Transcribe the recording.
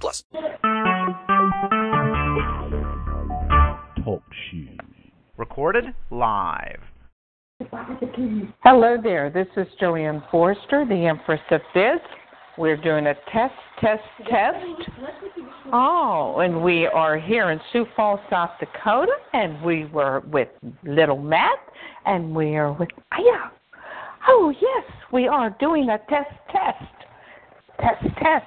plus. Talk shoes. Recorded live. Hello there. This is Joanne Forrester, the Empress of Biz. We're doing a test, test, test. Oh, and we are here in Sioux Falls, South Dakota, and we were with Little Matt, and we are with Aya. Oh, yes, we are doing a test, test. Test, test.